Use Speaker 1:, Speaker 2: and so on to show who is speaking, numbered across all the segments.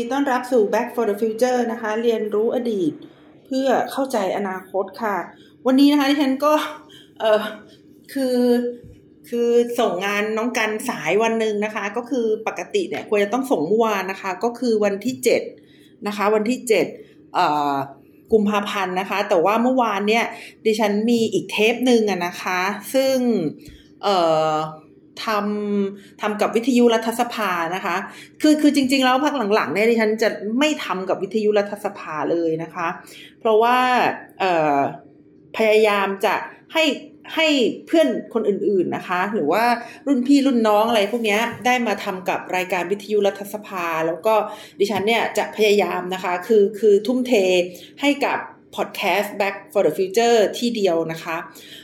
Speaker 1: สดีค่ะยินดีต้อนรับสู่ Back for the Future นะคะ เรียนรู้อดีต เพื่อเข้าใจอนาคตค่ะ วันนี้นะคะที่ฉันก็เออคือคือส่งงานน้องกันสายวันหนึ่งนะคะ ก็คือปกติเนี่ยควรจะต้องส่งเมื่อวานนะคะ ก็คือวันที่เจ็ดนะคะ วันที่เจ็ดเอ่อกุมภาพันธ์นะคะ แต่ว่าเมื่อวานเนี่ยดิฉันมีอีกเทปหนึ่งอะนะคะ ซึ่งเอ่อ ทำทำกับวิทยุรัฐสภานะคะ คือคือจริง ๆ แล้วพักหลังๆเนี่ยดิฉันจะไม่ทำกับวิทยุรัฐสภาเลยนะคะ เพราะว่าพยายามจะให้ให้เพื่อนคนอื่นๆนะคะ หรือว่ารุ่นพี่รุ่นน้องอะไรพวกนี้ได้มาทำกับรายการวิทยุรัฐสภา แล้วก็ดิฉันเนี่ยจะพยายามนะคะ คือคือทุ่มเทให้กับ พอดแคสต์ Back for the Future ที่เดียวนะคะ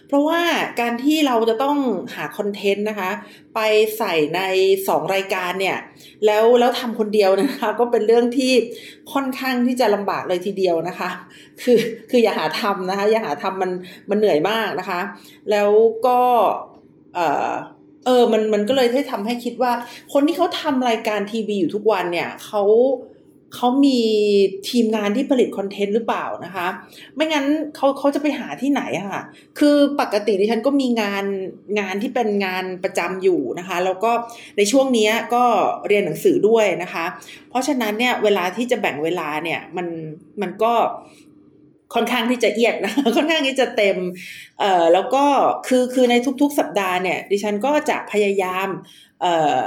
Speaker 1: เพราะว่าการที่เราจะต้องหาคอนเทนต์นะคะ ไปใส่ใน 2 รายการเนี่ย แล้วแล้วทำคนเดียวนะคะ ก็เป็นเรื่องที่ค่อนข้างที่จะลำบากเลยทีเดียวนะคะ คือคืออย่าหาทำนะคะ อย่าหาทำมันมันเหนื่อยมากนะคะ แล้วก็เออเออมันมันก็เลยได้ทำให้คิดว่า คนที่เขาทำรายการทีวีอยู่ทุกวันเนี่ยเขาเเขามีทีมงานที่ผลิตคอนเทนต์หรือเปล่านะคะ ไม่งั้นเขาเขาจะไปหาที่ไหนอะค่ะ คือปกติดิฉันก็มีงานงานที่เป็นงานประจำอยู่นะคะ แล้วก็ในช่วงนี้ก็เรียนหนังสือด้วยนะคะ เพราะฉะนั้นเนี่ยเวลาที่จะแบ่งเวลาเนี่ยมันมันก็ค่อนข้างที่จะเอียดนะค่อนข้างที่จะเต็ม เอ่อแล้วก็คือคือในทุกๆสัปดาห์เนี่ย ดิฉันก็จะพยายาม เอ่อ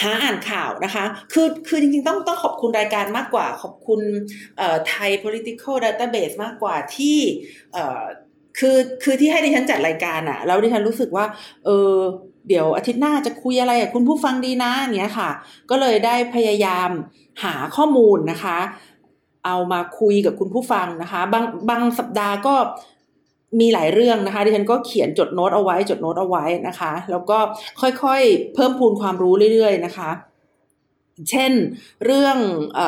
Speaker 1: หาอ่านข่าวนะคะ คือคือจริงๆต้องต้องขอบคุณรายการมากกว่า ขอบคุณไทย political database มากกว่าที่คือคือที่ให้ดิฉันจัดรายการอะแล้วดิฉันรู้สึกว่า เออเดี๋ยวอาทิตย์หน้าจะคุยอะไรอะคุณผู้ฟังดีนะเนี้ยค่ะ ก็เลยได้พยายามหาข้อมูลนะคะ เอามาคุยกับคุณผู้ฟังนะคะ บางบางสัปดาห์ก็ มีหลายเรื่องนะคะดิฉันก็เขียนจดโน้ตเอาไว้จดโน้ตเอาไว้นะคะ แล้วก็ค่อยๆ เพิ่มพูนความรู้เรื่อยๆนะคะ เช่นเรื่องอ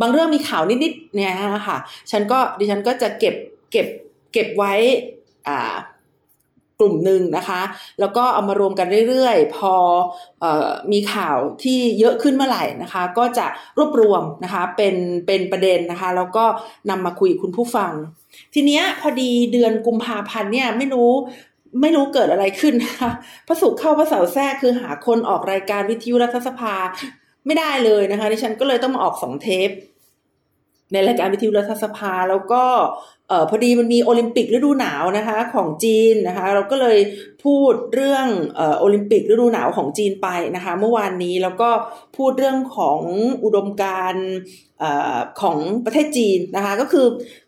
Speaker 1: บางเรื่องมีข่าวนิดๆเนี่ยนะคะฉันก็ดิฉันก็จะเก็บเก็บเก็บไว้กลุ่มหนึ่งนะคะ แล้วก็เอามารวมกันเรื่อยๆพออมีข่าวที่เยอะขึ้นเมื่อไหร่นะคะ ก็จะรวบรวมนะคะเป็นเป็นประเด็นนะคะ แล้วก็นำมาคุยคุณผู้ฟัง ทีเนี้ยพอดีเดือนกุมภาพันธ์เนี่ยไม่รู้ไม่รู้เกิดอะไรขึ้นนะคะพระสุขเข้าพระเสาแทรกคือหาคนออกรายการวิทยุรัฐสภาไม่ได้เลยนะคะดิฉันก็เลยต้องมาออกสองเทป ในรายการวิทยุรัฐสภาแล้วก็เออพอดีมันมีโอลิมปิกฤดูหนาวนะคะของจีนนะคะ เราก็เลยพูดเรื่องเออโอลิมปิกฤดูหนาวของจีนไปนะคะ เมื่อวานนี้แล้วก็พูดเรื่องของอุดมการ อของประเทศจีนนะคะก็คือ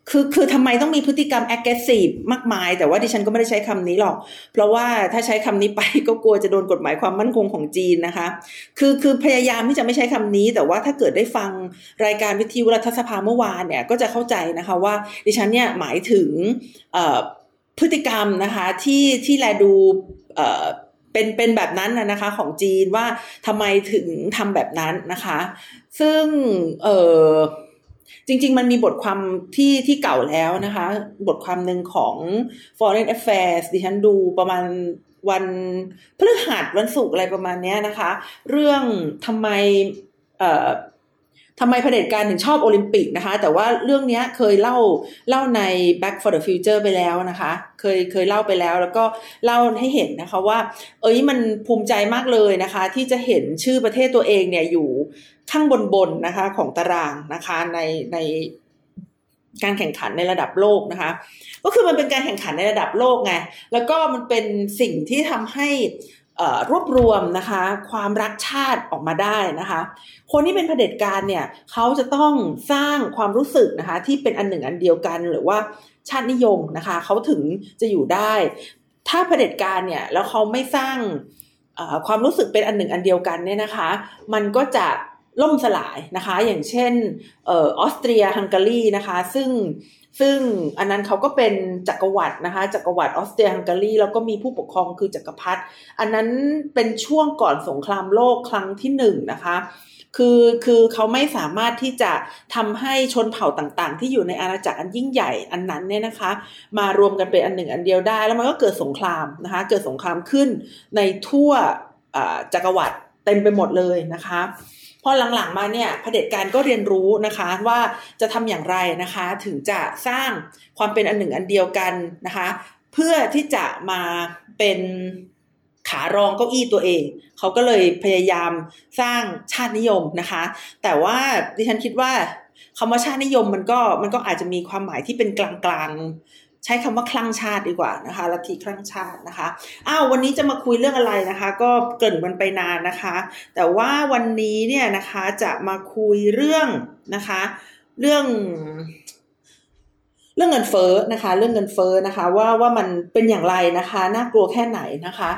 Speaker 1: คือคือทำไมต้องมีพฤติกรรม aggressive มากมาย แต่ว่าดิฉันก็ไม่ได้ใช้คำนี้หรอก เพราะว่าถ้าใช้คำนี้ไปก็กลัวจะโดนกฎหมายความมั่นคงของจีนนะคะคือคือพยายามที่จะไม่ใช้คำนี้ แต่ว่าถ้าเกิดได้ฟังรายการวิทยุรัฐสภาเมื่อวานเนี่ยก็จะเข้าใจนะคะว่าดิฉันเนี่ยหมายถึงพฤติกรรมนะคะที่ที่แลดู เป็นเป็นแบบนั้นนะคะ ของจีนว่าทำไมถึงทำแบบนั้นนะคะ ซึ่งเออจริง ๆ มันมีบทความที่ที่เก่าแล้วนะคะ บทความหนึ่งของ Foreign Affairs ดิฉันดูประมาณวันพฤหัสวันศุกร์อะไรประมาณนี้นะคะ เรื่องทำไมเออ ทำไมเผด็จการถึงชอบโอลิมปิกนะคะ แต่ว่าเรื่องนี้เคยเล่าเล่าใน Back for the Future ไปแล้วนะคะ เคยเคยเล่าไปแล้ว แล้วก็เล่าให้เห็นนะคะว่า เอ้ยมันภูมิใจมากเลยนะคะ ที่จะเห็นชื่อประเทศตัวเองเนี่ยอยู่ข้างบนบนนะคะของตารางนะคะในในการแข่งขันในระดับโลกนะคะ ก็คือมันเป็นการแข่งขันในระดับโลกไงแล้วก็มันเป็นสิ่งที่ทำให้ รวบรวมนะคะความรักชาติออกมาได้นะคะ คนที่เป็นเผด็จการเนี่ยเขาจะต้องสร้างความรู้สึกนะคะที่เป็นอันหนึ่งอันเดียวกันหรือว่าชาตินิยมนะคะเขาถึงจะอยู่ได้ ถ้าเผด็จการเนี่ยแล้วเขาไม่สร้างความรู้สึกเป็นอันหนึ่งอันเดียวกันเนี่ยนะคะ มันก็จะล่มสลายนะคะ อย่างเช่นออสเตรียฮังการีนะคะ ซึ่ง ซึ่งอันนั้นเขาก็เป็นจักรวรรดินะคะจักรวรรดิออสเตรียฮังการีแล้วก็มีผู้ปกครองคือจักรพรรดิอันนั้นเป็นช่วงก่อนสงครามโลกครั้งที่หนึ่งนะคะคือคือเขาไม่สามารถที่จะทำให้ชนเผ่าต่างๆ ที่อยู่ในอาณาจักรอันยิ่งใหญ่อันนั้นเนี่ยนะคะ มารวมกันเป็นอันหนึ่งอันเดียวได้ แล้วมันก็เกิดสงครามนะคะเกิดสงครามขึ้นในทั่วจักรวรรดิเต็มไปหมดเลยนะคะ พอหลังๆมาเนี่ยเผด็จการก็เรียนรู้นะคะว่าจะทำอย่างไรนะคะถึงจะสร้างความเป็นอันหนึ่งอันเดียวกันนะคะ เพื่อที่จะมาเป็นขารองเก้าอี้ตัวเอง เขาก็เลยพยายามสร้างชาตินิยมนะคะ แต่ว่าดิฉันคิดว่าคำว่าชาตินิยมมันก็มันก็อาจจะมีความหมายที่เป็นกลางๆ ใช้คำว่าคลั่งชาติดีกว่านะคะลัทธิคลั่งชาตินะคะอ้าววันนี้จะมาคุยเรื่องอะไรนะคะ ก็เกิ่นมันไปนานนะคะ แต่ว่าวันนี้เนี่ยนะคะจะมาคุยเรื่องนะคะ เรื่อง เรื่องเงินเฟ้อนะคะ เรื่องเงินเฟ้อนะคะ ว่าว่ามันเป็นอย่างไรนะคะน่ากลัวแค่ไหนนะคะ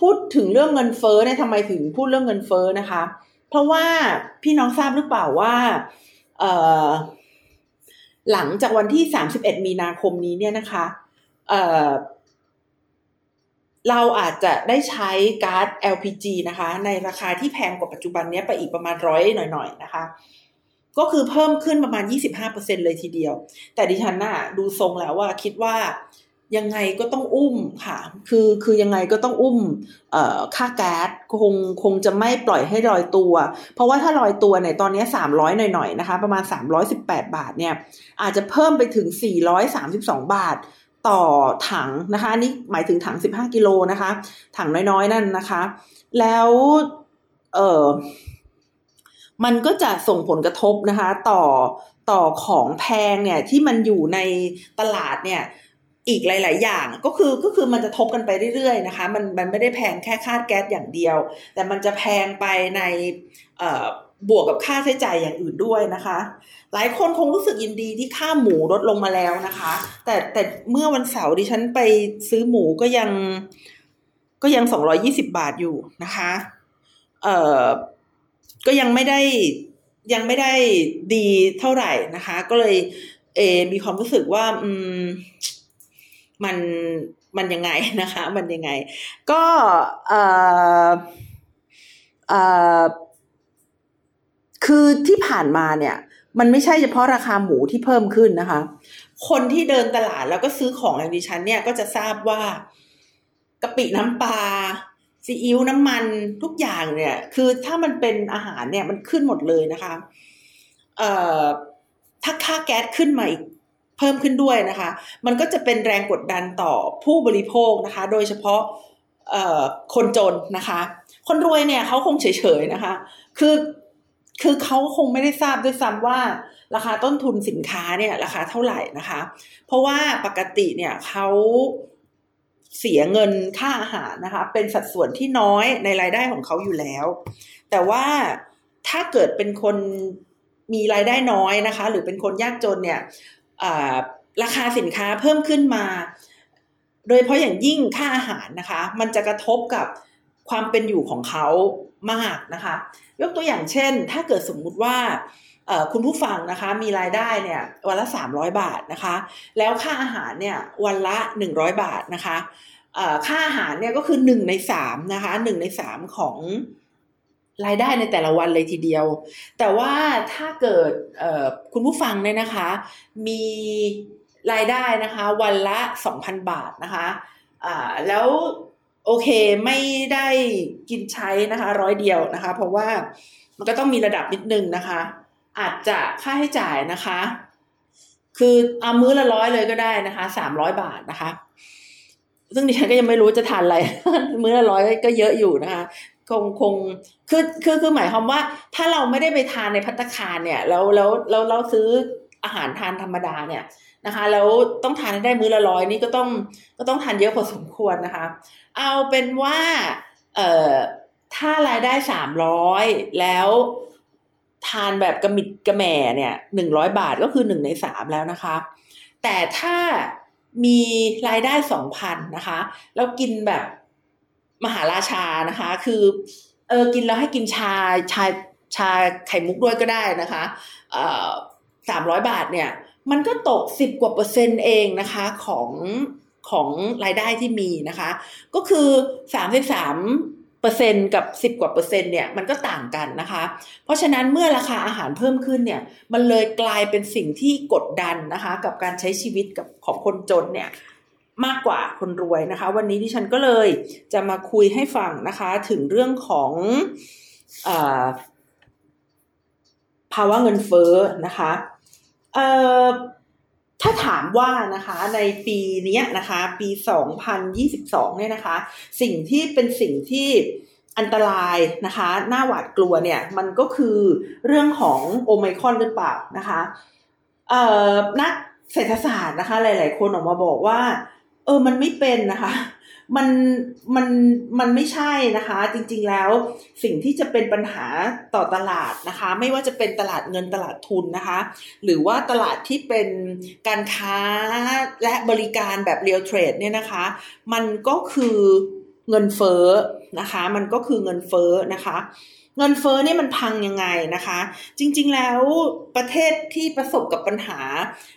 Speaker 1: พูดถึงเรื่องเงินเฟ้อเนี่ยทำไมถึงพูดเรื่องเงินเฟ้อนะคะ เพราะว่าพี่น้องทราบหรือเปล่าว่า เอ่อ หลังจากวันที่ 31 มีนาคมนี้เนี่ยนะคะเเราอาจจะได้ใช้ก๊าซ LPG นะคะ ในราคาที่แพงกว่าปัจจุบันนี้ไปอีกประมาณร้อยหน่อยๆนะคะ ก็คือเพิ่มขึ้นประมาณ 25%เลยทีเดียว แต่ดิฉันน่ะดูทรงแล้วว่าคิดว่า ยังไงก็ต้องอุ้มค่ะ คือคือยังไงก็ต้องอุ้มค่าแก๊สคงคงจะไม่ปล่อยให้ลอยตัว เพราะว่าถ้าลอยตัวเนี่ยตอนนี้ 300 หน่อยๆนะคะ ประมาณ 318 บาทเนี่ย อาจจะเพิ่มไปถึง 432 บาทต่อถังนะคะนนี้หมายถึงถัง 15 กิโลนะคะ ถังน้อยๆ นั่นนะคะ แล้วเออมันก็จะส่งผลกระทบนะคะ ต่อต่อของแพงเนี่ยที่มันอยู่ในตลาดเนี่ย อีกหลาย ๆ อย่างก็คือก็คือมันจะทบกันไปเรื่อย ๆ นะคะ มันมันไม่ได้แพงแค่ค่าแก๊สอย่างเดียว แต่มันจะแพงไปในบวกกับค่าใช้จ่ายอย่างอื่นด้วยนะคะ หลายคนคงรู้สึกยินดีที่ค่าหมูลดลงมาแล้วนะคะ แต่แต่เมื่อวันเสาร์ดิฉันไปซื้อหมูก็ยัง ก็ยังสองร้อยี่สิบาทอยู่นะคะ เอ่อ ก็ยังไม่ได้ยังไม่ได้ดีเท่าไหร่นะคะ ก็เลย เอ มีความรู้สึกว่า อืม มันมันยังไงนะคะ มันยังไง ก็เอ่อเอ่อคือที่ผ่านมาเนี่ย มันไม่ใช่เฉพาะราคาหมูที่เพิ่มขึ้นนะคะ คนที่เดินตลาดแล้วก็ซื้อของอย่างดิฉันเนี่ยก็จะทราบว่ากะปิน้ำปลาซีอิ๊วน้ำมันทุกอย่างเนี่ย คือถ้ามันเป็นอาหารเนี่ยมันขึ้นหมดเลยนะคะ เอ่อถ้าค่าแก๊สขึ้นมาอีก เพิ่มขึ้นด้วยนะคะ มันก็จะเป็นแรงกดดันต่อผู้บริโภคนะคะ โดยเฉพาะคนจนนะคะ คนรวยเนี่ยเขาคงเฉยๆนะคะ คือคือเขาคงไม่ได้ทราบด้วยซ้ำว่า ราคาต้นทุนสินค้าเนี่ยราคาเท่าไหร่นะคะ เพราะว่าปกติเนี่ยเขาเสียเงินค่าอาหารนะคะ เป็นสัดส่วนที่น้อยในรายได้ของเขาอยู่แล้ว แต่ว่าถ้าเกิดเป็นคนมีรายได้น้อยนะคะ หรือเป็นคนยากจนเนี่ย ราคาสินค้าเพิ่มขึ้นมา โดยเพราะอย่างยิ่งค่าอาหารนะคะ มันจะกระทบกับความเป็นอยู่ของเขามากนะคะ ยกตัวอย่างเช่น ถ้าเกิดสมมุติว่าคุณผู้ฟังนะคะมีรายได้เนี่ยวันละ 300 บาทนะคะ แล้วค่าอาหารเนี่ยวันละ 100 บาทนะคะค่าอาหารเนี่ยก็คือหนึ่งในสามนะคะหนึ่งในสามของ รายได้ในแต่ละวันเลยทีเดียว แต่ว่าถ้าเกิดคุณผู้ฟังเนี่ยนะคะ มีรายได้นะคะ วันละ 2,000 บาทนะคะแล้วโอเคไม่ได้กินใช้นะคะร้อยเดียวนะคะ เพราะว่ามันก็ต้องมีระดับนิดนึงนะคะ อาจจะค่าให้จ่ายนะคะ คือเอามื้อละร้อยเลยก็ได้นะคะสามร้อยบาทนะคะซึ่งดิฉันก็ยังไม่รู้จะทานอะไรมื้อละร้อยก็เยอะอยู่นะคะ คงคงคือคือคือหมายความว่า ถ้าเราไม่ได้ไปทานในพัตคารเนี่ยแล้วแล้วแล้วเราซื้ออาหารทานธรรมดาเนี่ยนะคะ แล้วต้องทานได้มื้อละร้อยนี่ก็ต้องก็ต้องทานเยอะพอสมควรนะคะ เอาเป็นว่าเอ่อถ้ารายได้สามร้อยแล้วทานแบบกระมิดกระแหม่เนี่ยหนึ่งร้อยบาทก็คือหนึ่งในสามแล้วนะคะ แต่ถ้ามีรายได้สองพันนะคะ แล้วกินแบบ มหาราชานะคะ คือเออกินแล้วให้กินชาชาชาไข่มุกด้วยก็ได้นะคะสามร้อยบาทเนี่ย มันก็ตกสิบกว่าเปอร์เซ็นต์เองนะคะของของรายได้ที่มีนะคะ ก็คือสามสิบสามเปอร์เซ็นกับสิบกว่าเปอร์เซ็นต์เนี่ยมันก็ต่างกันนะคะ เพราะฉะนั้นเมื่อราคาอาหารเพิ่มขึ้นเนี่ย มันเลยกลายเป็นสิ่งที่กดดันนะคะ กับการใช้ชีวิตกับของคนจนเนี่ย มากกว่าคนรวยนะคะ วันนี้ที่ฉันก็เลยจะมาคุยให้ฟังนะคะ ถึงเรื่องของอภาวะเงินเฟ้อนะคะถ้าถามว่านะคะในปีนี้นะคะ ปี 2022 เนี่ยนะคะ สิ่งที่เป็นสิ่งที่อันตรายนะคะหน้าหวาดกลัวเนี่ยมันก็คือเรื่องของโอไมคอนหรือเปล่านะคะเอ่อนักเศรษฐศาสตร์นะคะ หลาย ๆ คนออกมาบอกว่า เออมันไม่เป็นนะคะมันมันมันไม่ใช่นะคะ จริงๆแล้วสิ่งที่จะเป็นปัญหาต่อตลาดนะคะ ไม่ว่าจะเป็นตลาดเงินตลาดทุนนะคะ หรือว่าตลาดที่เป็นการค้าและบริการแบบเรียลเทรดเนี่ยนะคะ มันก็คือเงินเฟ้อนะคะ มันก็คือเงินเฟ้อนะคะ เงินเฟ้อนี่มันพังยังไงนะคะ จริง ๆแล้วประเทศที่ประสบกับปัญหา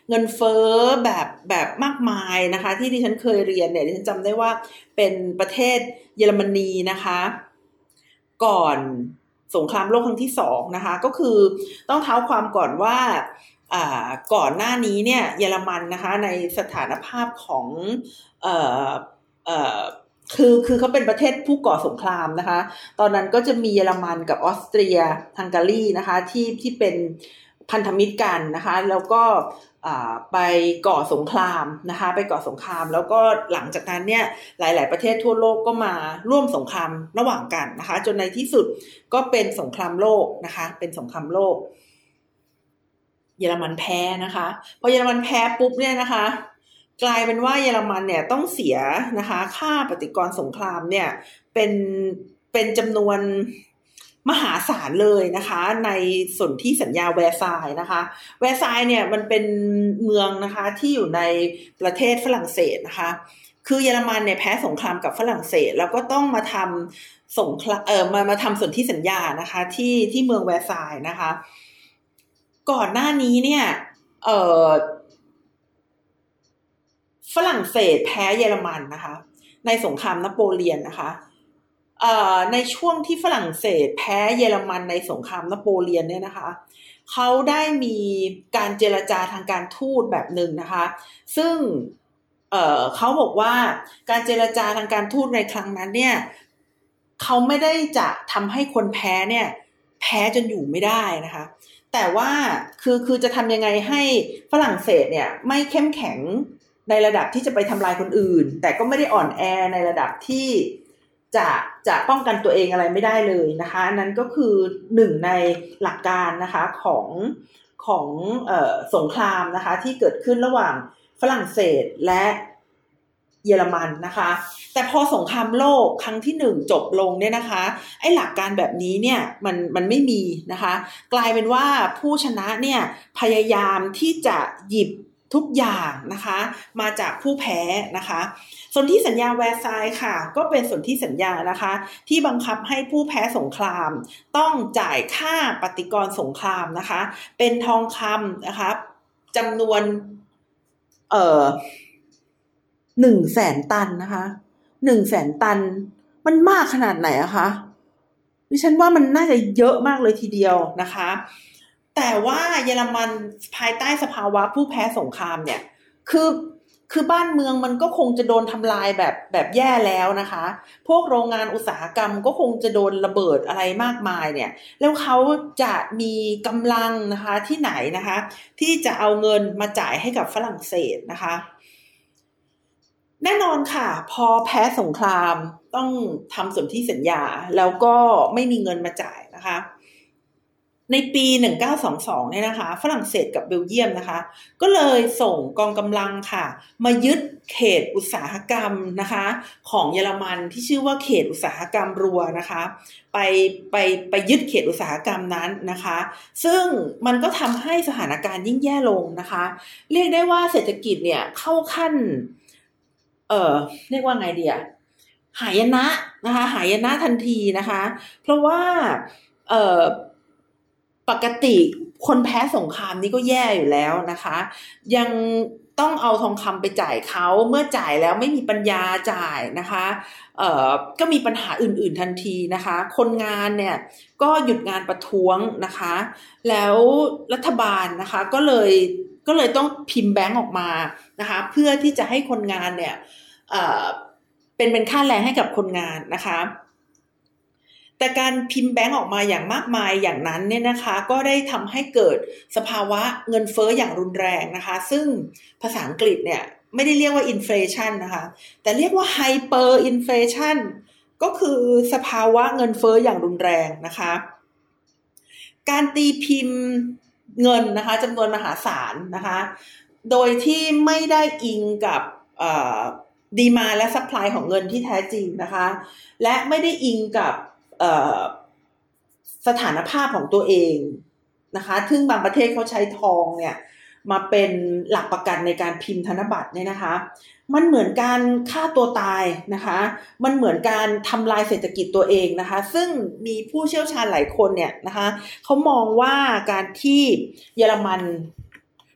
Speaker 1: เงินเฟ้อแบบแบบมากมายนะคะ ที่ดิฉันเคยเรียนเนี่ยดิฉันจำได้ว่าเป็นประเทศเยอรมนีนะคะ ก่อนสงครามโลกครั้งที่สองนะคะ ก็คือต้องเท้าความก่อนว่าก่อนหน้านี้เนี่ยเยอรมันนะคะในสถานภาพของอ่อเอ่อ คือคือเขาเป็นประเทศผู้ก่อสงครามนะคะ ตอนนั้นก็จะมีเยอรมันกับออสเตรียฮังการีนะคะที่ที่เป็นพันธมิตรกันนะคะ แล้วก็ไปก่อสงครามนะคะ ไปก่อสงคราม แล้วก็หลังจากนั้นเนี่ยหลาย ๆ ประเทศทั่วโลกก็มาร่วมสงครามระหว่างกันนะคะ จนในที่สุดก็เป็นสงครามโลกนะคะ เป็นสงครามโลก เยอรมันแพ้นะคะ พอเยอรมันแพ้ปุ๊บเนี่ยนะคะ กลายเป็นว่าเยอรมันเนี่ยต้องเสียนะคะ ค่าปฏิกรรมสงครามเนี่ยเป็นเป็นจำนวนมหาศาลเลยนะคะ ในส่วนที่สัญญาแวร์ซายนะคะ แวร์ซายเนี่ยมันเป็นเมืองนะคะที่อยู่ในประเทศฝรั่งเศสนะคะ คือเยอรมันเนี่ยแพ้สงครามกับฝรั่งเศส แล้วก็ต้องมาทำสงครามเออมามาทำส่วนที่สัญญานะคะที่ที่เมืองแวร์ซายนะคะ ก่อนหน้านี้เนี่ยเออ ฝรั่งเศสแพ้เยอรมันนะคะ ในสงครามนโปเลียนนะคะในช่วงที่ฝรั่งเศสแพ้เยอรมันในสงครามนโปเลียนเนี่ยนะคะเขาได้มีการเจรจาทางการทูตแบบหนึ่งนะคะ ซึ่งเเขาบอกว่าการเจรจาทางการทูตในครั้งนั้นเนี่ยเขาไม่ได้จะทำให้คนแพ้เนี่ยแพ้จนอยู่ไม่ได้นะคะ แต่ว่าคือคือจะทำยังไงให้ฝรั่งเศสเนี่ยไม่เข้มแข็ง ในระดับที่จะไปทำลายคนอื่น แต่ก็ไม่ได้อ่อนแอในระดับที่จะจะป้องกันตัวเองอะไรไม่ได้เลยนะคะนั้นก็คือหนึ่งในหลักการนะคะของของออสงครามนะคะ ที่เกิดขึ้นระหว่างฝรั่งเศสและเยอรมันนะคะ แต่พอสงครามโลกครั้งที่หนึ่งจบลงเนี่ยนะคะ ไอ้หลักการแบบนี้เนี่ยมันมันไม่มีนะคะ กลายเป็นว่าผู้ชนะเนี่ยพยายามที่จะหยิบ ทุกอย่างนะคะ มาจากผู้แพ้นะคะส่วนที่สัญญาแวร์ซายค่ะ ก็เป็นส่วนที่สัญญานะคะ ที่บังคับให้ผู้แพ้สงคราม ต้องจ่ายค่าปฏิกรสงครามนะคะ เป็นทองคำนะคะจำนวน เอ่อหนึ่งแสนตันนะคะหนึ่งแสนตัน มันมากขนาดไหนอะคะดิฉันว่ามันน่าจะเยอะมากเลยทีเดียวนะคะ แต่ว่าเยอรมันภายใต้สภาวะผู้แพ้สงครามเนี่ย คือคือบ้านเมืองมันก็คงจะโดนทำลายแบบแบบแย่แล้วนะคะ พวกโรงงานอุตสาหกรรมก็คงจะโดนระเบิดอะไรมากมายเนี่ย แล้วเขาจะมีกำลังนะคะที่ไหนนะคะ ที่จะเอาเงินมาจ่ายให้กับฝรั่งเศสนะคะ แน่นอนค่ะ พอแพ้สงครามต้องทำสนธิสัญญา แล้วก็ไม่มีเงินมาจ่ายนะคะ ในปี 1922 เนี่ยนะคะ ฝรั่งเศสกับเบลเยียมนะคะ ก็เลยส่งกองกำลังค่ะ มายึดเขตอุตสาหกรรมนะคะ ของเยอรมันที่ชื่อว่าเขตอุตสาหกรรมรัวนะคะ ไปไปไปยึดเขตอุตสาหกรรมนั้นนะคะ ซึ่งมันก็ทำให้สถานการณ์ยิ่งแย่ลงนะคะ เรียกได้ว่าเศรษฐกิจเนี่ยเข้าขั้น เออเรียกว่าไงเดียหายนะนะคะ หายนะทันทีนะคะ เพราะว่า เออ ปกติคนแพ้สงครามนี่ก็แย่อยู่แล้วนะคะ ยังต้องเอาทองคำไปจ่ายเขาเมื่อจ่ายแล้วไม่มีปัญญาจ่ายนะคะเอ่อก็มีปัญหาอื่น ๆทันทีนะคะ คนงานเนี่ยก็หยุดงานประท้วงนะคะ แล้วรัฐบาลนะคะก็เลยก็เลยต้องพิมพ์แบงก์ออกมานะคะ เพื่อที่จะให้คนงานเนี่ยเอ่อเป็นเป็นค่าแรงให้กับคนงานนะคะ แต่การพิมพ์แบงก์ออกมาอย่างมากมายอย่างนั้นเนี่ยนะคะก็ได้ทำให้เกิดสภาวะเงินเฟ้ออย่างรุนแรงนะคะ ซึ่งภาษาอังกฤษเนี่ยไม่ได้เรียกว่า inflation นะคะ แต่เรียกว่า hyperinflation ก็คือสภาวะเงินเฟ้ออย่างรุนแรงนะคะ การตีพิมพ์เงินนะคะจำนวนมหาศาลนะคะ โดยที่ไม่ได้อิงกับ demand และ supply ของเงินที่แท้จริงนะคะ และไม่ได้อิงกับ สถานภาพของตัวเองนะคะ ซึ่งบางประเทศเขาใช้ทองเนี่ยมาเป็นหลักประกันในการพิมพ์ธนบัตรเนี่ยนะคะ มันเหมือนการฆ่าตัวตายนะคะ มันเหมือนการทำลายเศรษฐกิจตัวเองนะคะ ซึ่งมีผู้เชี่ยวชาญหลายคนเนี่ยนะคะเขามองว่าการที่เยอรมัน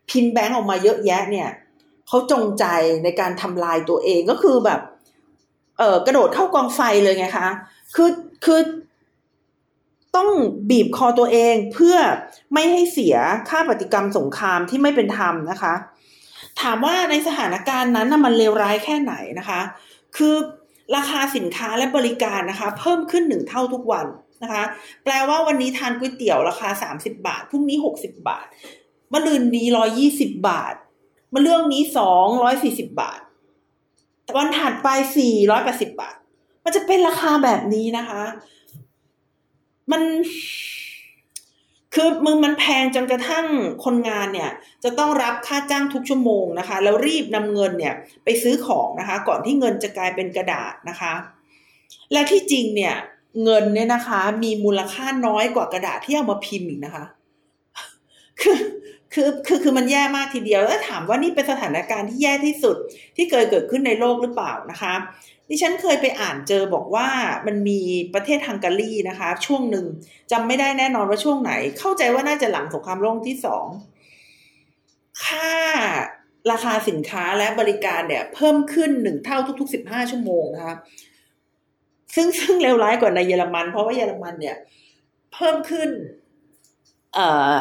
Speaker 1: พิมพ์แบงก์ออกมาเยอะแยะเนี่ยเขาจงใจในการทำลายตัวเองก็คือแบบเออกระโดดเข้ากองไฟเลยไงคะคือคือต้องบีบคอตัวเองเพื่อไม่ให้เสียค่าปฏิกรรมสงครามที่ไม่เป็นธรรมนะคะ ถามว่าในสถานการณ์นั้นนะมันเลวร้ายแค่ไหนนะคะ คือราคาสินค้าและบริการนะคะ เพิ่มขึ้นหนึ่งเท่าทุกวันนะคะ แปลว่าวันนี้ทานก๋วยเตี๋ยวราคาสามสิบาทพรุ่งนี้หกสิบาทมะรืนนี้ร้อยี่สิบบาทมาเรื่องนี้สองร้อยสี่สิบบาทวันถัดไปสี่ร้อยแปดสิบาท มันจะเป็นราคาแบบนี้นะคะ มัน คือมึงมันแพงจนกระทั่งคนงานเนี่ย จะต้องรับค่าจ้างทุกชั่วโมงนะคะ แล้วรีบนำเงินเนี่ย ไปซื้อของนะคะ ก่อนที่เงินจะกลายเป็นกระดาษนะคะ และที่จริงเนี่ย เงินเนี่ยนะคะ มีมูลค่าน้อยกว่ากระดาษที่เอามาพิมพ์อีกนะคะ คือคือคือคือมันแย่มากทีเดียวแล้วถามว่านี่เป็นสถานการณ์ที่แย่ที่สุดที่เคยเกิดขึ้นในโลกหรือเปล่านะคะ ดิฉันเคยไปอ่านเจอบอกว่ามันมีประเทศฮังการีนะคะ ช่วงหนึ่งจำไม่ได้แน่นอนว่าช่วงไหน เข้าใจว่าน่าจะหลังสงครามโลกที่สองค่าราคาสินค้าและบริการเนี่ย เพิ่มขึ้นหนึ่งเท่าทุกๆสิบห้าชั่วโมงนะคะซึ่งซึ่งเลวร้ายกว่าในเยอรมัน เพราะว่าเยอรมันเนี่ย เพิ่มขึ้น เอ่อ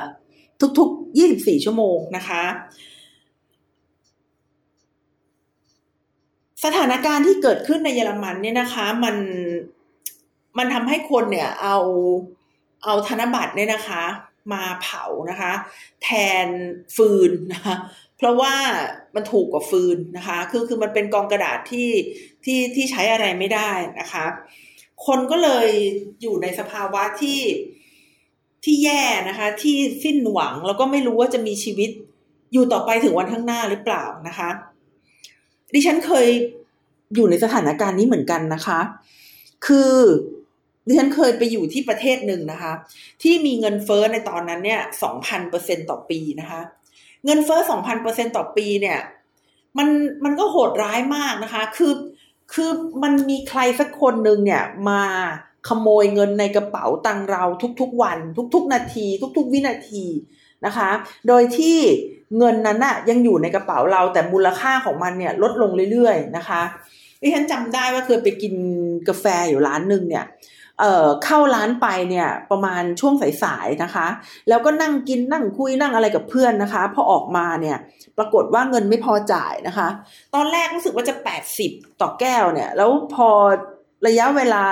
Speaker 1: ทุกๆยี่สิบสี่ชั่วโมงนะคะ สถานการณ์ที่เกิดขึ้นในเยอรมันเนี่ยนะคะ มันมันทำให้คนเนี่ยเอาเอาธนบัตรเนี่ยนะคะ มาเผานะคะ แทนฟืนนะคะเพราะว่ามันถูกกว่าฟืนนะคะ คือคือมันเป็นกองกระดาษที่ที่ที่ใช้อะไรไม่ได้นะคะ คนก็เลยอยู่ในสภาวะที่ที่แย่นะคะ ที่สิ้นหวังแล้วก็ไม่รู้ว่าจะมีชีวิตอยู่ต่อไปถึงวันข้างหน้าหรือเปล่านะคะ ดิฉันเคยอยู่ในสถานการณ์นี้เหมือนกันนะคะ คือดิฉันเคยไปอยู่ที่ประเทศหนึ่งนะคะ ที่มีเงินเฟ้อในตอนนั้นเนี่ยสองพันเปอร์เซ็นต่อปีนะคะ เงินเฟ้อสองพันเปอร์เซ็นต่อปีเนี่ย มันมันก็โหดร้ายมากนะคะ คือคือมันมีใครสักคนหนึ่งเนี่ยมาขโมยเงินในกระเป๋าตังเราทุกๆวัน ทุก ๆ นาที ทุก ๆ วินาที นะคะ โดยที่เงินนั้นน่ะยังอยู่ในกระเป๋าเราแต่มูลค่าของมันเนี่ยลดลงเรื่อยๆนะคะดิฉันจำได้ว่าเคยไปกินกาแฟอยู่ร้านหนึ่งเนี่ยเอ่อเข้าร้านไปเนี่ยประมาณช่วงสายๆนะคะ แล้วก็นั่งกินนั่งคุยนั่งอะไรกับเพื่อนนะคะ พอออกมาเนี่ยปรากฏว่าเงินไม่พอจ่ายนะคะ ตอนแรกรู้สึกว่าจะแปดสิบต่อแก้วเนี่ย แล้วพอ ระยะเวลา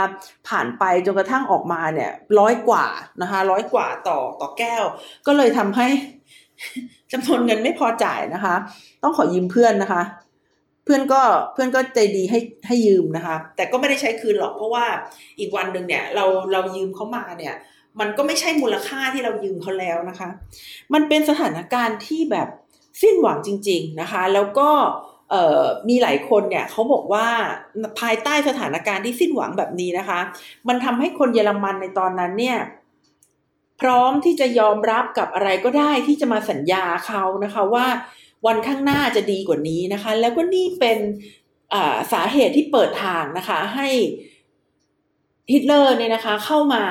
Speaker 1: ผ่านไปจนกระทั่งออกมาเนี่ยร้อยกว่านะคะร้อยกว่าต่อต่อแก้ว ก็เลยทำให้จำนวนเงินไม่พอจ่ายนะคะ ต้องขอยืมเพื่อนนะคะ เพื่อนก็เพื่อนก็ใจดีให้ให้ยืมนะคะ แต่ก็ไม่ได้ใช้คืนหรอกเพราะว่าอีกวันหนึ่งเนี่ย เราเรายืมเขามาเนี่ย มันก็ไม่ใช่มูลค่าที่เรายืมเขาแล้วนะคะ มันเป็นสถานการณ์ที่แบบสิ้นหวังจริง ๆนะคะ แล้วก็ มีหลายคนเนี่ยเขาบอกว่าภายใต้สถานการณ์ที่สิ้นหวังแบบนี้นะคะ มันทำให้คนเยอรมันในตอนนั้นเนี่ยพร้อมที่จะยอมรับกับอะไรก็ได้ที่จะมาสัญญาเขานะคะว่าวันข้างหน้าจะดีกว่านี้นะคะ แล้วก็นี่เป็นสาเหตุที่เปิดทางนะคะ ให้ฮิตเลอร์เนี่ยนะคะ เข้ามา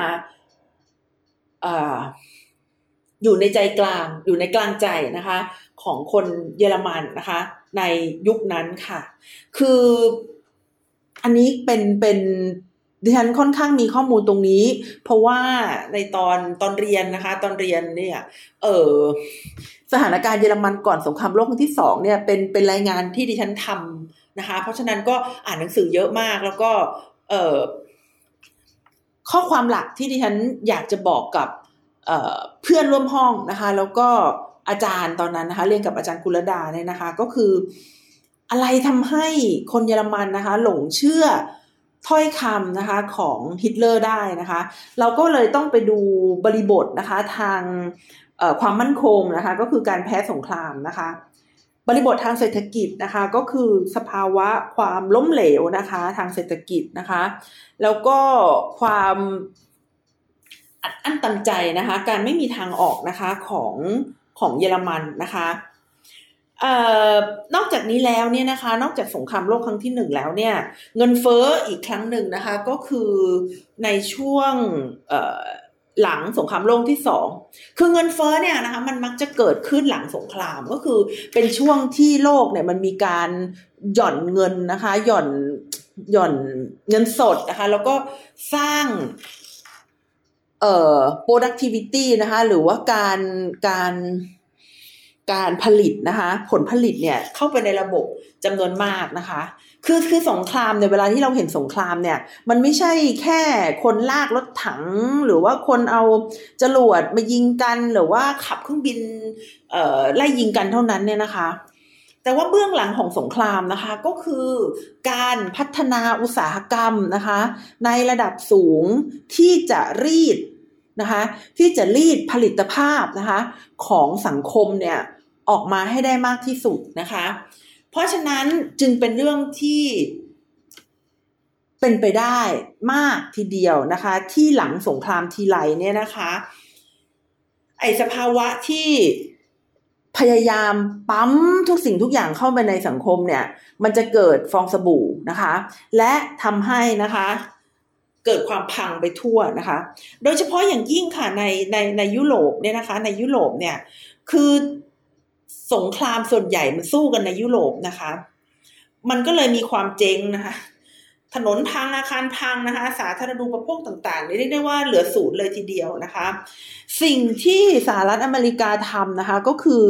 Speaker 1: อยู่ในใจกลางอยู่ในกลางใจนะคะ ของคนเยอรมันนะคะ ในยุคนั้นค่ะ คืออันนี้เป็นเป็นดิฉันค่อนข้างมีข้อมูลตรงนี้ เพราะว่าในตอนตอนเรียนนะคะ ตอนเรียนเนี่ย เออสถานการณ์เยอรมันก่อนสงครามโลกครั้งที่สองเนี่ยเป็นเป็นรายงานที่ดิฉันทำนะคะ เพราะฉะนั้นก็อ่านหนังสือเยอะมากแล้วก็ เออข้อความหลักที่ดิฉันอยากจะบอกกับเพื่อนร่วมห้องนะคะ แล้วก็ อาจารย์ตอนนั้นนะคะ เรียนกับอาจารย์กุลดาเนี่ยนะคะ ก็คือ อะไรทำให้คนเยอรมันนะคะ หลงเชื่อถ้อยคำนะคะของฮิตเลอร์ได้นะคะ เราก็เลยต้องไปดูบริบทนะคะทางความมั่นคงนะคะ ก็คือการแพ้สงครามนะคะ บริบททางเศรษฐกิจนะคะ ก็คือสภาวะความล้มเหลวนะคะ ทางเศรษฐกิจนะคะ แล้วก็ความอัดอั้นตันใจนะคะ การไม่มีทางออกนะคะของ ของเยอรมันนะคะออนอกจากนี้แล้วเนี่ยนะคะ นอกจากสงครามโลกครั้งที่หนึ่งแล้วเนี่ย เงินเฟ้ออีกครั้งหนึ่งนะคะ ก็คือในช่วงหลังสงครามโลกที่สองคือเงินเฟ้อเนี่ยนะคะ มันมักจะเกิดขึ้นหลังสงครามก็คือเป็นช่วงที่โลกเนี่ยมันมีการหย่อนเงินนะคะ หย่อนหย่อนเงินสดนะคะ แล้วก็สร้าง เอ่อ productivity นะคะ หรือว่าการการการผลิตนะคะ ผลผลิตเนี่ยเข้าไปในระบบจำนวนมากนะคะ คือคือสงครามในเวลาที่เราเห็นสงครามเนี่ย มันไม่ใช่แค่คนลากรถถัง หรือว่าคนเอาจรวดมายิงกันหรือว่าขับเครื่องบินเอ่อไล่ยิงกันเท่านั้นเนี่ยนะคะ แต่ว่าเบื้องหลังของสงครามนะคะ ก็คือการพัฒนาอุตสาหกรรมนะคะ ในระดับสูงที่จะรีดนะคะที่จะรีดผลิตภาพนะคะของสังคมเนี่ยออกมาให้ได้มากที่สุดนะคะ เพราะฉะนั้นจึงเป็นเรื่องที่เป็นไปได้มากทีเดียวนะคะ ที่หลังสงครามทีไรเนี่ยนะคะ ไอสภาวะที่ พยายามปั๊มทุกสิ่งทุกอย่างเข้าไปในสังคมเนี่ย มันจะเกิดฟองสบู่นะคะ และทำให้นะคะ เกิดความพังไปทั่วนะคะ โดยเฉพาะอย่างยิ่งค่ะในในในยุโรปเนี่ยนะคะ ในยุโรปเนี่ย คือสงครามส่วนใหญ่มันสู้กันในยุโรปนะคะ มันก็เลยมีความเจ๊งนะคะ ถนนพังอาคารพังนะคะ สาธารณูปโภคต่างๆเรียกได้ว่าเหลือศูนย์เลยทีเดียวนะคะ สิ่งที่สหรัฐอเมริกาทำนะคะ ก็คือ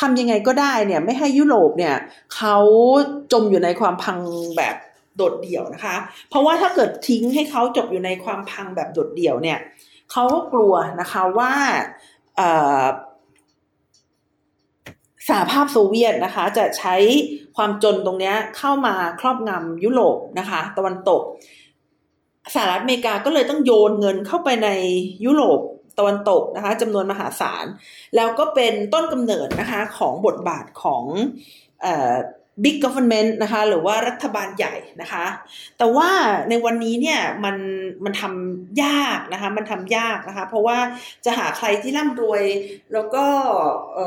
Speaker 1: ทำยังไงก็ได้เนี่ย ไม่ให้ยุโรปเนี่ยเขาจมอยู่ในความพังแบบโดดเดี่ยวนะคะ เพราะว่าถ้าเกิดทิ้งให้เขาจบอยู่ในความพังแบบโดดเดี่ยวเนี่ยเขาก็กลัวนะคะว่า สหภาพโซเวียตนะคะ จะใช้ความจนตรงนี้เข้ามาครอบงำยุโรปนะคะ ตะวันตกสหรัฐอเมริกาก็เลยต้องโยนเงินเข้าไปในยุโรปตะวันตกนะคะจำนวนมหาศาล แล้วก็เป็นต้นกำเนิดนะคะของบทบาทของบิ๊กก government นะคะหรือว่ารัฐบาลใหญ่นะคะ แต่ว่าในวันนี้เนี่ยมันมันทำยากนะคะมันทำยากนะคะ เพราะว่าจะหาใครที่ร่ำรวยแล้วก็เอ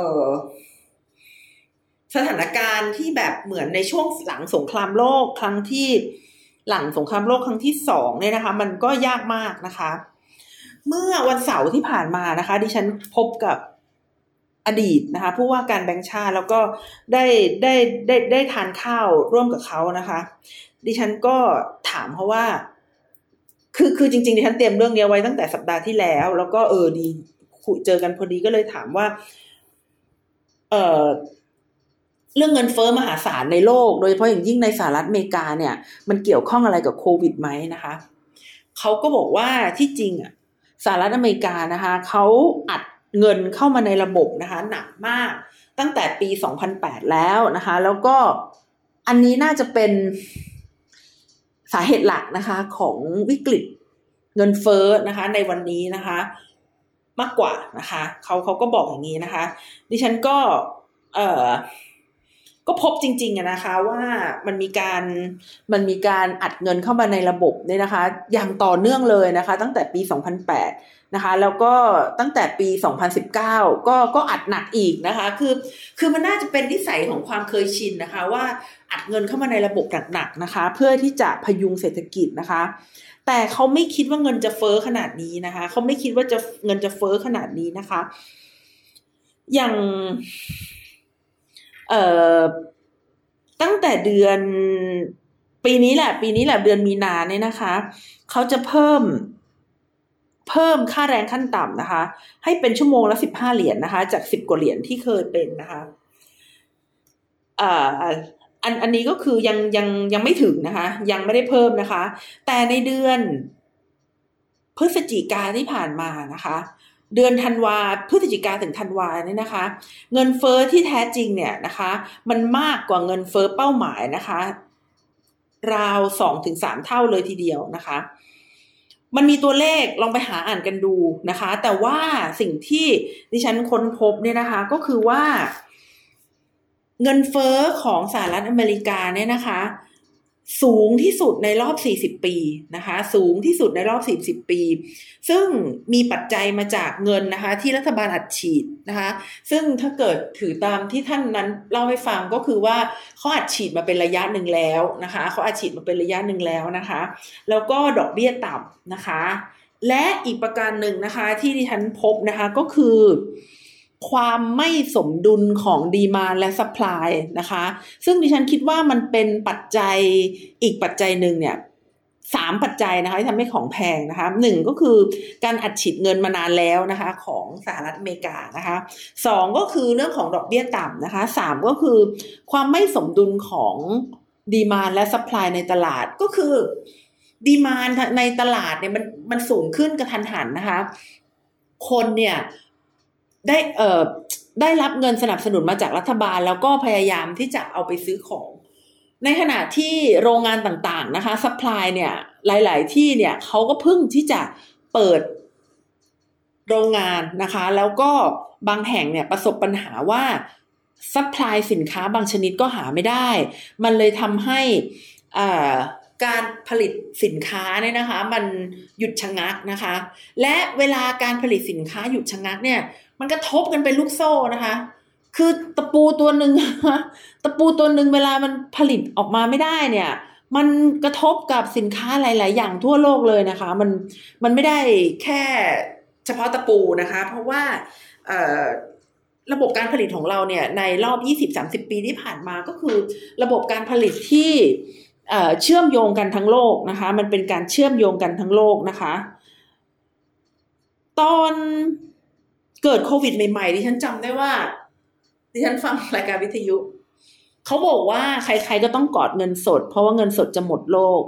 Speaker 1: สถานการณ์ที่แบบเหมือนในช่วงหลังสงครามโลกครั้งที่หลังสงครามโลกครั้งที่สองเนี่ยนะคะ มันก็ยากมากนะคะ เมื่อวันเสาร์ที่ผ่านมานะคะ ดิฉันพบกับอดีตนะคะผู้ว่าการแบงค์ชาติแล้วก็ได้ได้ได้ได้ทานข้าวร่วมกับเขานะคะ ดิฉันก็ถามเขาว่า คือคือจริงๆดิฉันเตรียมเรื่องนี้ไว้ตั้งแต่สัปดาห์ที่แล้ว แล้วก็เออดีคุยเจอกันพอดีก็เลยถามว่า เออ เรื่องเงินเฟอ้อมหาศาลในโลก โดยเฉพาะอย่างยิ่งในสหรัฐอเมริกาเนี่ย มันเกี่ยวข้องอะไรกับโควิดไหมนะคะเขาก็บอกว่าที่จริงอะสหรัฐอเมริกานะคะเขาอัดเงินเข้ามาในระบบนะคะ หนักมากตั้งแต่ปี 2008 แล้วนะคะ แล้วก็อันนี้น่าจะเป็นสาเหตุหลักนะคะ ของวิกฤตเงินเฟ้อนะคะ ในวันนี้นะคะ มากกว่านะคะเขาเขาก็บอกอย่างนี้นะคะ ดิฉันก็ เอ่อ ก็พบจริงๆนะคะว่ามันมีการมันมีการอัดเงินเข้ามาในระบบเนี่ยนะคะ อย่างต่อเนื่องเลยนะคะ ตั้งแต่ปี 2008 นะคะ แล้วก็ตั้งแต่ปี 2019 ก็ก็อัดหนักอีกนะคะ คือคือมันน่าจะเป็นนิสัยของความเคยชินนะคะ ว่าอัดเงินเข้ามาในระบบหนักๆนะคะ เพื่อที่จะพยุงเศรษฐกิจนะคะ แต่เขาไม่คิดว่าเงินจะเฟอ้อขนาดนี้นะคะเขาไม่คิดว่าจะเงินจะเฟอ้อขนาดนี้นะคะ อย่าง เอ่อตั้งแต่เดือน ปีนี้แหละ ปีนี้แหละเดือนมีนาเนี่ยนะคะเขาจะเพิ่มเพิ่มค่าแรงขั้นต่ำนะคะ ให้เป็นชั่วโมงละสิบห้าเหรียญนนะคะ จากสิบกว่าเหรียญที่เคยเป็นนะคะอ่าอันอันนี้ก็คือยังยังยังไม่ถึงนะคะ ยังไม่ได้เพิ่มนะคะ แต่ในเดือนพฤศจิกาที่ผ่านมานะคะ เดือนธันวาพฤศจิกาถึงธันวาเนี่ยนะคะ เงินเฟอ้อที่แท้จริงเนี่ยนะคะ มันมากกว่าเงินเฟอ้อเป้าหมายนะคะ ราวสองถึงสามเท่าเลยทีเดียวนะคะ มันมีตัวเลขลองไปหาอ่านกันดูนะคะ แต่ว่าสิ่งที่ดิฉันค้นพบเนี่ยนะคะ ก็คือว่า เงินเฟอ้อของสหรัฐอเมริกาเนี่ยนะคะ สูงที่สุดในรอบ 40 ปีนะคะ สูงที่สุดในรอบ 40 ปี ซึ่งมีปัจจัยมาจากเงินนะคะ ที่รัฐบาลอัดฉีดนะคะ ซึ่งถ้าเกิดถือตามที่ท่านนั้นเล่าให้ฟังก็คือว่าเขาอัดฉีดมาเป็นระยะหนึ่งแล้วนะคะเขาอัดฉีดมาเป็นระยะหนึ่งแล้วนะคะ แล้วก็ดอกเบี้ยต่ำนะคะ และอีกประการหนึ่งนะคะที่ดิฉันพบนะคะก็คือ ความไม่สมดุลของดีมาและสป라이นะคะ ซึ่งดิฉันคิดว่ามันเป็นปัจจัยอีกปัจจัยหนึ่งเนี่ยสามปัจจัยนะคะที่ทำให้ของแพงนะคะหนึ่งก็คือการอัดฉีดเงินมานานแล้วนะคะ ของสหรัฐอเมริกานะคะสองก็คือเรื่องของดอกเบี้ยต่ำนะคะสามก็คือความไม่สมดุลของดีมาและสป라이ในตลาดก็คือดีมาในตลาดเนี่ยมันมันสูงขึ้นกระทันหันนะคะ คนเนี่ย ได้เอ่อได้รับเงินสนับสนุนมาจากรัฐบาล แล้วก็พยายามที่จะเอาไปซื้อของ ในขณะที่โรงงานต่างๆนะคะ supply เนี่ย หลาย ๆ ที่เนี่ยเขาก็พึ่งที่จะเปิดโรงงานนะคะ แล้วก็บางแห่งเนี่ยประสบปัญหาว่า supply สินค้าบางชนิดก็หาไม่ได้ มันเลยทำให้อ่าการผลิตสินค้าเนี่ยนะคะ มันหยุดชะงักนะคะ และเวลาการผลิตสินค้าหยุดชะงักเนี่ย มันกระทบกันเป็นลูกโซ่นะคะ คือตะปูตัวหนึ่งตะปูตัวหนึ่งเวลามันผลิตออกมาไม่ได้เนี่ย มันกระทบกับสินค้าหลาย ๆ อย่างทั่วโลกเลยนะคะ มันมันไม่ได้แค่เฉพาะตะปูนะคะ เพราะว่าระบบการผลิตของเราเนี่ยในรอบ 20-30 ปีที่ผ่านมาก็คือ ระบบการผลิตที่เชื่อมโยงกันทั้งโลกนะคะ มันเป็นการเชื่อมโยงกันทั้งโลกนะคะ ตอน เกิดโควิดใหม่ๆดิฉันจำได้ว่าดิฉันฟังรายการวิทยุเขาบอกว่าใคร ๆก็ต้องกอดเงินสด เพราะว่าเงินสดจะหมดโลก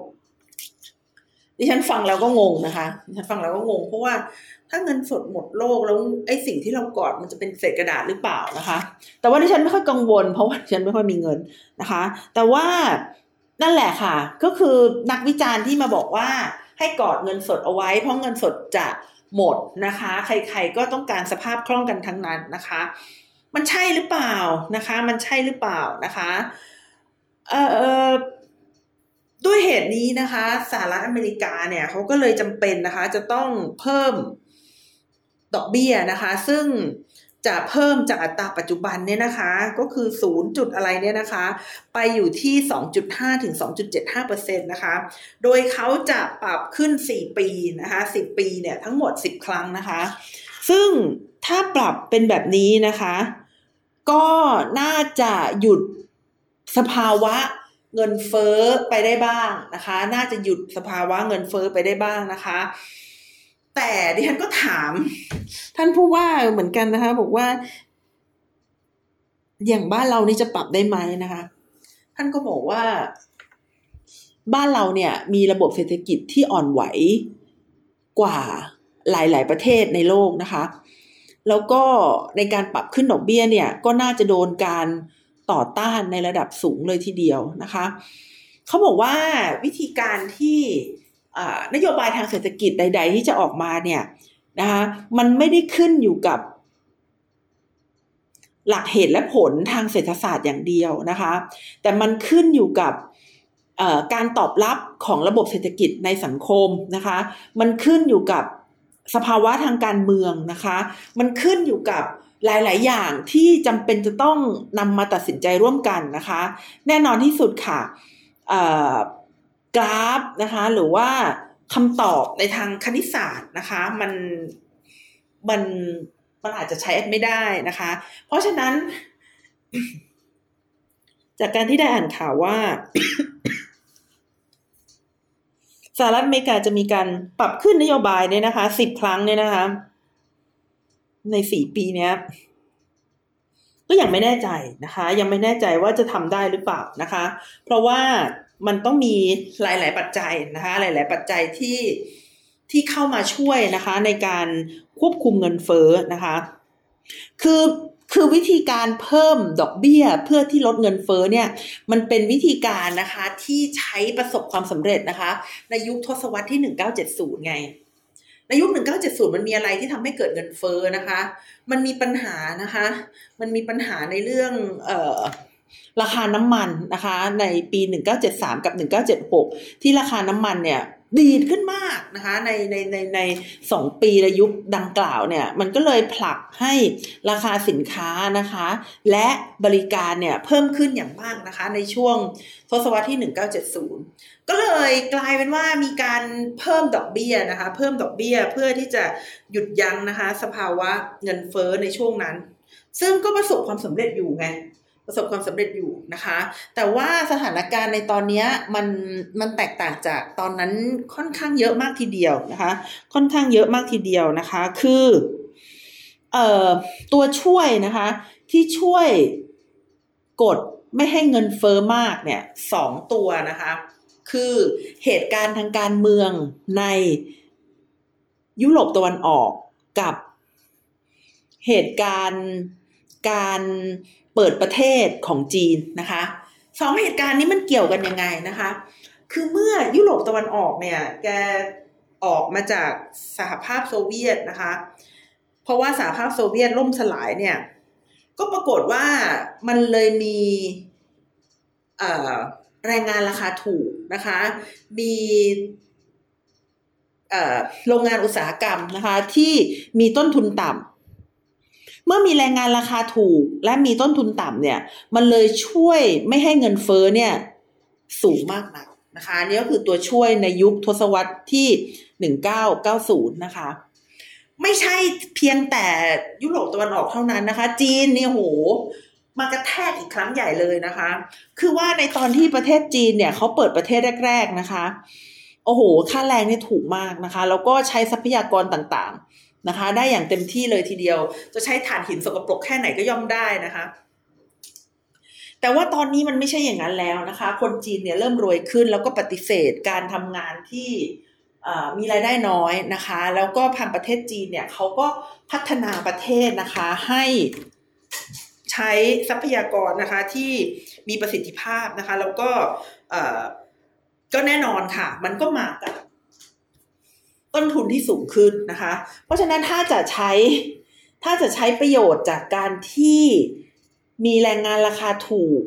Speaker 1: ดิฉันฟังแล้วก็งงนะคะดิฉันฟังแล้วก็งง เพราะว่าถ้าเงินสดหมดโลกแล้วไอ้สิ่งที่เรากอดมันจะเป็นเศษกระดาษหรือเปล่านะคะ แต่ว่าดิฉันไม่ค่อยกังวล เพราะว่าดิฉันไม่ค่อยมีเงินนะคะ แต่ว่านั่นแหละค่ะ ก็คือนักวิจารณ์ที่มาบอกว่าให้กอดเงินสดเอาไว้ เพราะเงินสดจะ หมดนะคะ ใครๆก็ต้องการสภาพคล่องกันทั้งนั้นนะคะ มันใช่หรือเปล่านะคะ มันใช่หรือเปล่านะคะเอ่อด้วยเหตุนี้นะคะสหรัฐอเมริกาเนี่ยเขาก็เลยจำเป็นนะคะ จะต้องเพิ่มดอกเบี้ยนะคะ ซึ่ง จะเพิ่มจากอัตราปัจจุบันเนี่ยนะคะ ก็คือศูนย์จุดอะไรเนี่ยนะคะ ไปอยู่ที่ 2.5 ถึง 2.75เปอร์เซ็นต์นะคะ โดยเขาจะปรับขึ้น 4 ปีนะคะ 10 ปีเนี่ยทั้งหมด 10 ครั้งนะคะ ซึ่งถ้าปรับเป็นแบบนี้นะคะ ก็น่าจะหยุดสภาวะเงินเฟ้อไปได้บ้างนะคะ น่าจะหยุดสภาวะเงินเฟ้อไปได้บ้างนะคะ แต่ดิฉันก็ถาม ท่านผู้ว่าเหมือนกันนะคะ บอกว่า อย่างบ้านเรานี่จะปรับได้ไหมนะคะ ท่านก็บอกว่า บ้านเราเนี่ย มีระบบเศรษฐกิจที่อ่อนไหวกว่าหลาย ๆ ประเทศในโลกนะคะ แล้วก็ในการปรับขึ้นดอกเบี้ยเนี่ย ก็น่าจะโดนการต่อต้านในระดับสูงเลยทีเดียวนะคะ เขาบอกว่าวิธีการที่ นโยบายทางเศรษฐกิจใด ๆ ที่จะออกมาเนี่ยนะคะมันไม่ได้ขึ้นอยู่กับ หลักเหตุและผลทางเศรษฐศาสตร์อย่างเดียวนะคะ แต่มันขึ้นอยู่กับการตอบรับของระบบเศรษฐกิจในสังคมนะคะ มันขึ้นอยู่กับสภาวะทางการเมืองนะคะ มันขึ้นอยู่กับหลาย ๆ อย่างที่จำเป็นจะต้องนำมาตัดสินใจร่วมกันนะคะ แน่นอนที่สุดค่ะ กราฟนะคะ หรือว่าคำตอบในทางคณิตศาสตร์นะคะ มันมันมันอาจจะใช้ไม่ได้นะคะ เพราะฉะนั้น จากการที่ได้อ่านข่าวว่าสหรัฐอเมริกาจะมีการปรับขึ้นนโยบายเนี่ยนะคะสิบครั้งเนี่ยนะคะ ในสี่ปีเนี้ย ก็ยังไม่แน่ใจนะคะ ยังไม่แน่ใจว่าจะทำได้หรือเปล่านะคะ เพราะว่า มันต้องมีหลาย ๆ ปัจจัยนะคะหลาย ๆ ปัจจัยที่ที่เข้ามาช่วยนะคะในการควบคุมเงินเฟ้อนะคะคือคือวิธีการเพิ่มดอกเบี้ยเพื่อที่ลดเงินเฟ้อเนี่ยมันเป็นวิธีการนะคะที่ใช้ประสบความสำเร็จนะคะ ในยุคทศวรรษที่ 1970 ไง ในยุค 1970 มันมีอะไรที่ทำให้เกิดเงินเฟ้อนะคะ มันมีปัญหานะคะ มันมีปัญหาในเรื่องเอ่อ ราคาน้ำมันนะคะ ในปี 1973 กับ 1976 ที่ราคาน้ำมันเนี่ยดีดขึ้นมากนะคะในในในในสองปีในยุคดังกล่าวเนี่ยมันก็เลยผลักให้ราคาสินค้านะคะ และบริการเนี่ยเพิ่มขึ้นอย่างมากนะคะในช่วงทศวรรษที่ 1970 ก็เลยกลายเป็นว่ามีการเพิ่มดอกเบี้ยนะคะเพิ่มดอกเบี้ยเพื่อที่จะหยุดยั้งนะคะ สภาวะเงินเฟ้อในช่วงนั้น ซึ่งก็ประสบความสำเร็จอยู่ไง ประสบความสำเร็จอยู่นะคะ แต่ว่าสถานการณ์ในตอนนี้มันมันแตกต่างจากตอนนั้นค่อนข้างเยอะมากทีเดียวนะคะ ค่อนข้างเยอะมากทีเดียวนะคะ คือเอ่อตัวช่วยนะคะ ที่ช่วยกดไม่ให้เงินเฟอ้อมากเนี่ยสองตัวนะคะ คือเหตุการณ์ทางการเมืองในยุโรปตะวันออกกับเหตุการณ์การ เปิดประเทศของจีนนะคะสองเหตุการณ์นี้มันเกี่ยวกันยังไงนะคะ คือเมื่อยุโรปตะวันออกเนี่ย แกออกมาจากสหภาพโซเวียตนะคะ เพราะว่าสหภาพโซเวียตล่มสลายเนี่ย ก็ปรากฏว่ามันเลยมีแรงงานราคาถูกนะคะ มีโรงงานอุตสาหกรรมนะคะ ที่มีต้นทุนต่ำ มื่อมีแรงงานราคาถูกและมีต้นทุนต่ำเนี่ย มันเลยช่วยไม่ให้เงินเฟ้อเนี่ย สูงมากนักนะคะนี่ก็คือตัวช่วยในยุคทศวรรษที่หนึ่งเก้าเก้าศูนะคะ ไม่ใช่เพียงแต่ยุโรปตะวันออกเท่านั้นนะคะ จีนเนี่ยโหมากระแทกอีกครั้งใหญ่เลยนะคะ คือว่าในตอนที่ประเทศจีนเนี่ยเขาเปิดประเทศแรก ๆนะคะ โอ้โห ค่าแรงนี่ถูกมากนะคะ แล้วก็ใช้ทรัพยากรต่างๆ นะคะ ได้อย่างเต็มที่เลยทีเดียว จะใช้ถ่านหินสกปรกแค่ไหนก็ย่อมได้นะคะ แต่ว่าตอนนี้มันไม่ใช่อย่างนั้นแล้วนะคะ คนจีนเนี่ยเริ่มรวยขึ้นแล้วก็ปฏิเสธการทำงานที่มีรายได้น้อยนะคะ แล้วก็ทางประเทศจีนเนี่ยเขาก็พัฒนาประเทศนะคะให้ใช้ทรัพยากรนะคะที่มีประสิทธิภาพนะคะ แล้วก็ก็แน่นอนค่ะ มันก็มากับ ต้นทุนที่สูงขึ้นนะคะ เพราะฉะนั้นถ้าจะใช้ ถ้าจะใช้ประโยชน์จากการที่มีแรงงานราคาถูก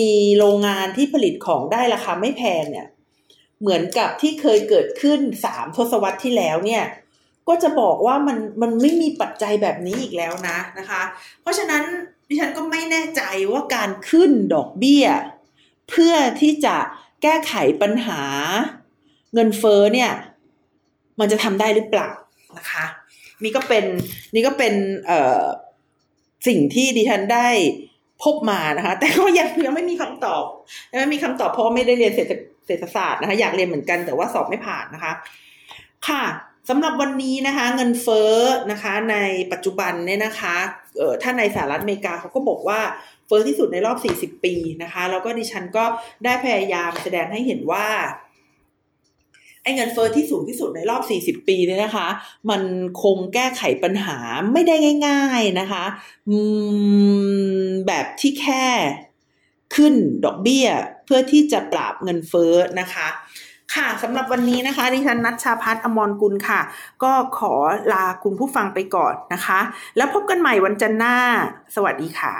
Speaker 1: มีโรงงานที่ผลิตของได้ราคาไม่แพงเนี่ย เหมือนกับที่เคยเกิดขึ้นสามทศวรรษที่แล้วเนี่ย ก็จะบอกว่ามันมันไม่มีปัจจัยแบบนี้อีกแล้วนะนะคะ เพราะฉะนั้นดิฉันก็ไม่แน่ใจว่าการขึ้นดอกเบี้ย เพื่อที่จะแก้ไขปัญหาเงินเฟ้อเนี่ย มันจะทำได้หรือเปล่านะคะ นี่ก็เป็นนี่ก็เป็นเอ่อสิ่งที่ดิฉันได้พบมานะคะ แต่ก็ยังยังไม่มีคำตอบยังไม่มีคำตอบเพราะไม่ได้เรียนเศรษฐเศรษฐศาสตร์นะคะอยากเรียนเหมือนกันแต่ว่าสอบไม่ผ่านนะคะ ค่ะสำหรับวันนี้นะคะ เงินเฟ้อนะคะ ในปัจจุบันเนี่ยนะคะเอ่อถ้าในสหรัฐอเมริกาเขาก็บอกว่าเฟ้อที่สุดในรอบ 40 ปีนะคะ แล้วก็ดิฉันก็ได้พยายามแสดงให้เห็นว่า ไอ้เงินเฟอ้อที่สูงที่สุดในรอบ 40 ปีเนี่ยนะคะ มันคงแก้ไขปัญหาไม่ได้ง่าย ๆนะคะแบบที่แค่ขึ้นดอกเบี้ยเพื่อที่จะปราบเงินเฟอ้อนะคะ ค่ะสำหรับวันนี้นะคะ ดิฉันนัชชาพัฒอมรกุลค่ะ ก็ขอลาคุณผู้ฟังไปก่อนนะคะ แล้วพบกันใหม่วันจันทร์หน้า สวัสดีค่ะ